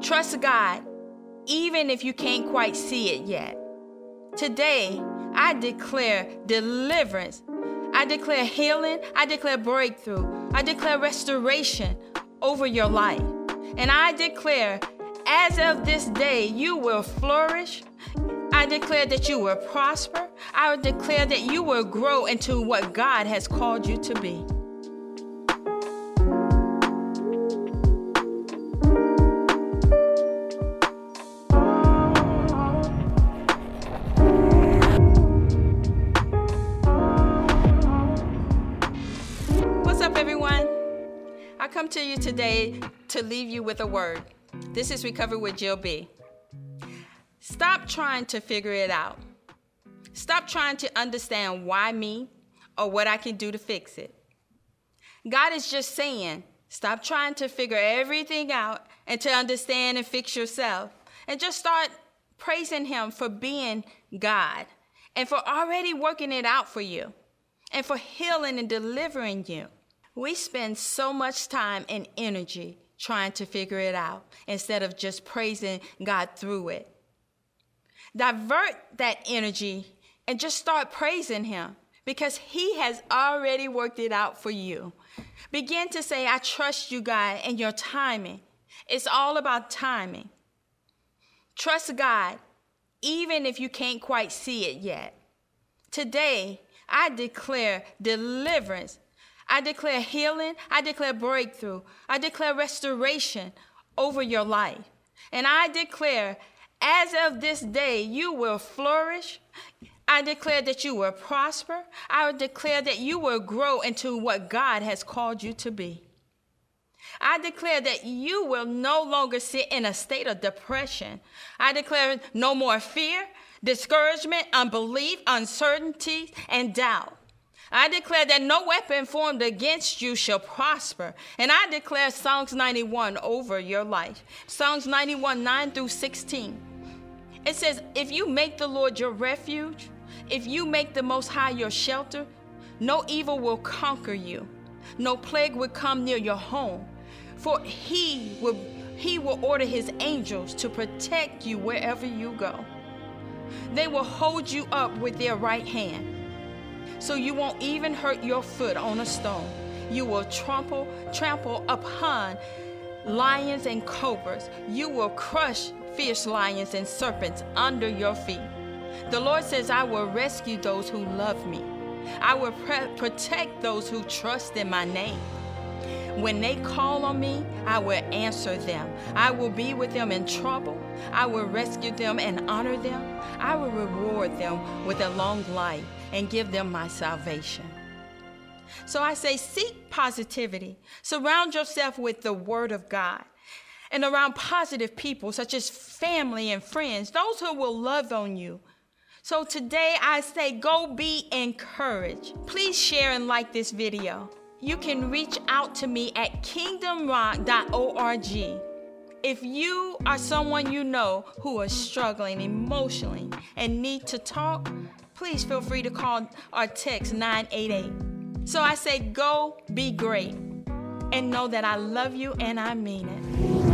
Trust God, even if you can't quite see it yet. Today, I declare deliverance. I declare healing. I declare breakthrough. I declare restoration over your life. And I declare, as of this day, you will flourish. I declare that you will prosper. I declare that you will grow into what God has called you to be. Come to you today to leave you with a word. This is Recovery with Jill B. Stop trying to figure it out. Stop trying to understand why me or what I can do to fix it. God is just saying, stop trying to figure everything out and to understand and fix yourself and just start praising Him for being God and for already working it out for you and for healing and delivering you. We spend so much time and energy trying to figure it out instead of just praising God through it. Divert that energy and just start praising Him because He has already worked it out for you. Begin to say, I trust you, God, and your timing. It's all about timing. Trust God, even if you can't quite see it yet. Today, I declare deliverance. I declare healing. I declare breakthrough. I declare restoration over your life. And I declare, as of this day, you will flourish. I declare that you will prosper. I declare that you will grow into what God has called you to be. I declare that you will no longer sit in a state of depression. I declare no more fear, discouragement, unbelief, uncertainty, and doubt. I declare that no weapon formed against you shall prosper. And I declare Psalms 91 over your life. Psalms 91, 9 through 16. It says, If you make the Lord your refuge, if you make the Most High your shelter, no evil will conquer you, no plague will come near your home. For he will, he will order his angels to protect you wherever you go. They will hold you up with their right hand, so you won't even hurt your foot on a stone. You will trample, trample upon lions and cobras. You will crush fierce lions and serpents under your feet. The Lord says, I will rescue those who love me. I will pre- protect those who trust in my name. When they call on me, I will answer them. I will be with them in trouble. I will rescue them and honor them. I will reward them with a long life and give them my salvation. So I say, seek positivity. Surround yourself with the Word of God and around positive people, such as family and friends, those who will love on you. So today I say, go be encouraged. Please share and like this video. You can reach out to me at kingdomrock.org. If you are someone you know who is struggling emotionally and need to talk, please feel free to call or text 988. So I say, go be great and know that I love you and I mean it.